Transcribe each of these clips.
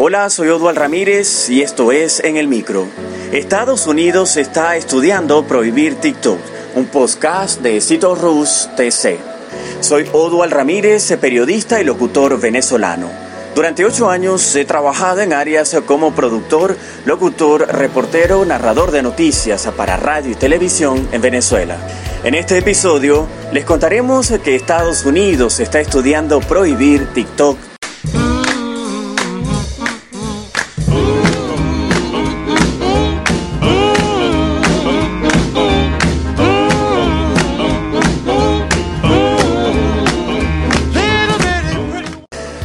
Hola, soy Odual Ramírez y esto es En el Micro. Estados Unidos está estudiando prohibir TikTok, un podcast de Cito Rus TC. Soy Odual Ramírez, periodista y locutor venezolano. Durante ocho años he trabajado en áreas como productor, locutor, reportero, narrador de noticias para radio y televisión en Venezuela. En este episodio les contaremos que Estados Unidos está estudiando prohibir TikTok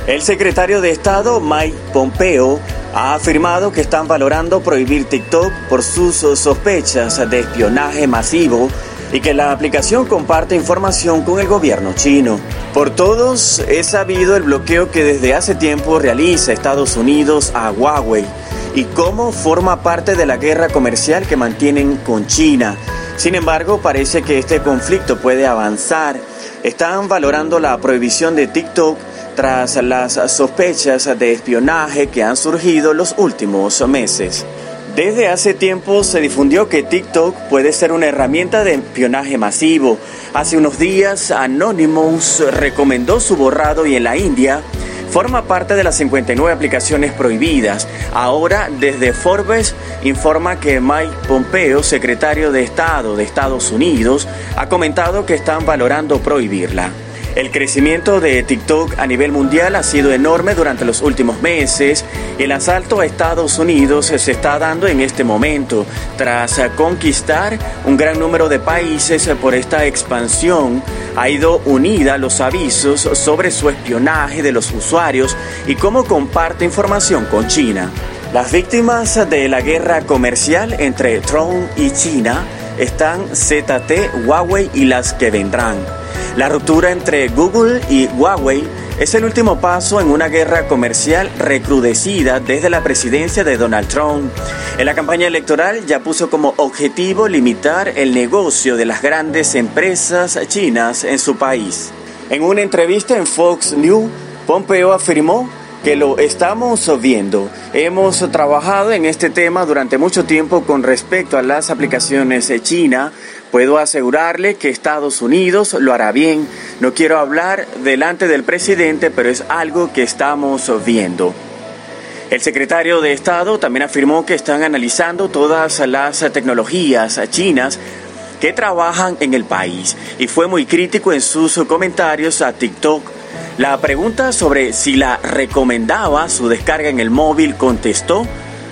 El secretario de Estado, Mike Pompeo, ha afirmado que están valorando prohibir TikTok por sus sospechas de espionaje masivo y que la aplicación comparte información con el gobierno chino. Por todos es sabido el bloqueo que desde hace tiempo realiza Estados Unidos a Huawei y cómo forma parte de la guerra comercial que mantienen con China. Sin embargo, parece que este conflicto puede avanzar. Están valorando la prohibición de TikTok tras las sospechas de espionaje que han surgido los últimos meses. Desde hace tiempo se difundió que TikTok puede ser una herramienta de espionaje masivo. Hace unos días Anonymous recomendó su borrado y en la India forma parte de las 59 aplicaciones prohibidas. Ahora, desde Forbes informa que Mike Pompeo, secretario de Estado de Estados Unidos, ha comentado que están valorando prohibirla. El crecimiento de TikTok a nivel mundial ha sido enorme durante los últimos meses. El asalto a Estados Unidos se está dando en este momento tras conquistar un gran número de países por esta expansión. Ha ido unida los avisos sobre su espionaje de los usuarios y cómo comparte información con China. Las víctimas de la guerra comercial entre Trump y China están ZT, Huawei y las que vendrán. La ruptura entre Google y Huawei es el último paso en una guerra comercial recrudecida desde la presidencia de Donald Trump. En la campaña electoral ya puso como objetivo limitar el negocio de las grandes empresas chinas en su país. En una entrevista en Fox News, Pompeo afirmó que lo estamos viendo. Hemos trabajado en este tema durante mucho tiempo con respecto a las aplicaciones de China. Puedo asegurarle que Estados Unidos lo hará bien. No quiero hablar delante del presidente, pero es algo que estamos viendo. El secretario de Estado también afirmó que están analizando todas las tecnologías chinas que trabajan en el país y fue muy crítico en sus comentarios a TikTok la pregunta sobre si la recomendaba su descarga en el móvil contestó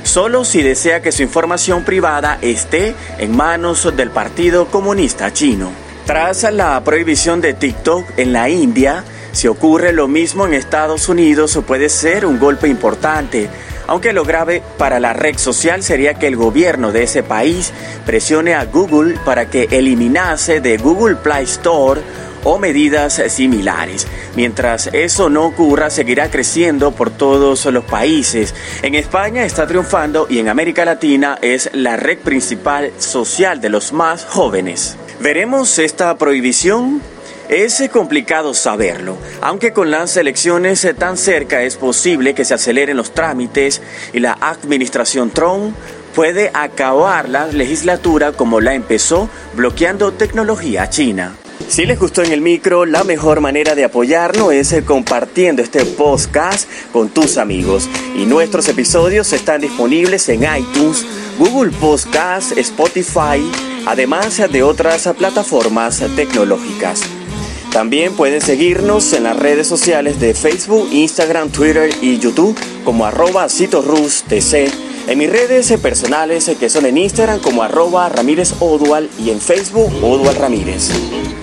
solo si desea que su información privada esté en manos del Partido Comunista Chino. Tras la prohibición de TikTok en la India, si ocurre lo mismo en Estados Unidos puede ser un golpe importante, aunque lo grave para la red social sería que el gobierno de ese país presione a Google para que eliminase de Google Play Store o medidas similares. Mientras eso no ocurra, seguirá creciendo por todos los países. En España está triunfando y en América Latina es la red principal social de los más jóvenes. ¿Veremos esta prohibición? Es complicado saberlo, aunque con las elecciones tan cerca es posible que se aceleren los trámites y la administración Trump puede acabar la legislatura como la empezó bloqueando tecnología china. Si les gustó en el micro, la mejor manera de apoyarnos es eh, compartiendo este podcast con tus amigos. Y nuestros episodios están disponibles en iTunes, Google Podcast, Spotify, además de otras plataformas tecnológicas. También pueden seguirnos en las redes sociales de Facebook, Instagram, Twitter y YouTube como arroba CitoRusTC. En mis redes personales que son en Instagram como arroba Ramírez y en Facebook Odual Ramírez.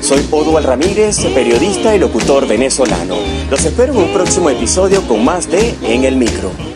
Soy Odual Ramírez, periodista y locutor venezolano. Los espero en un próximo episodio con más de En el Micro.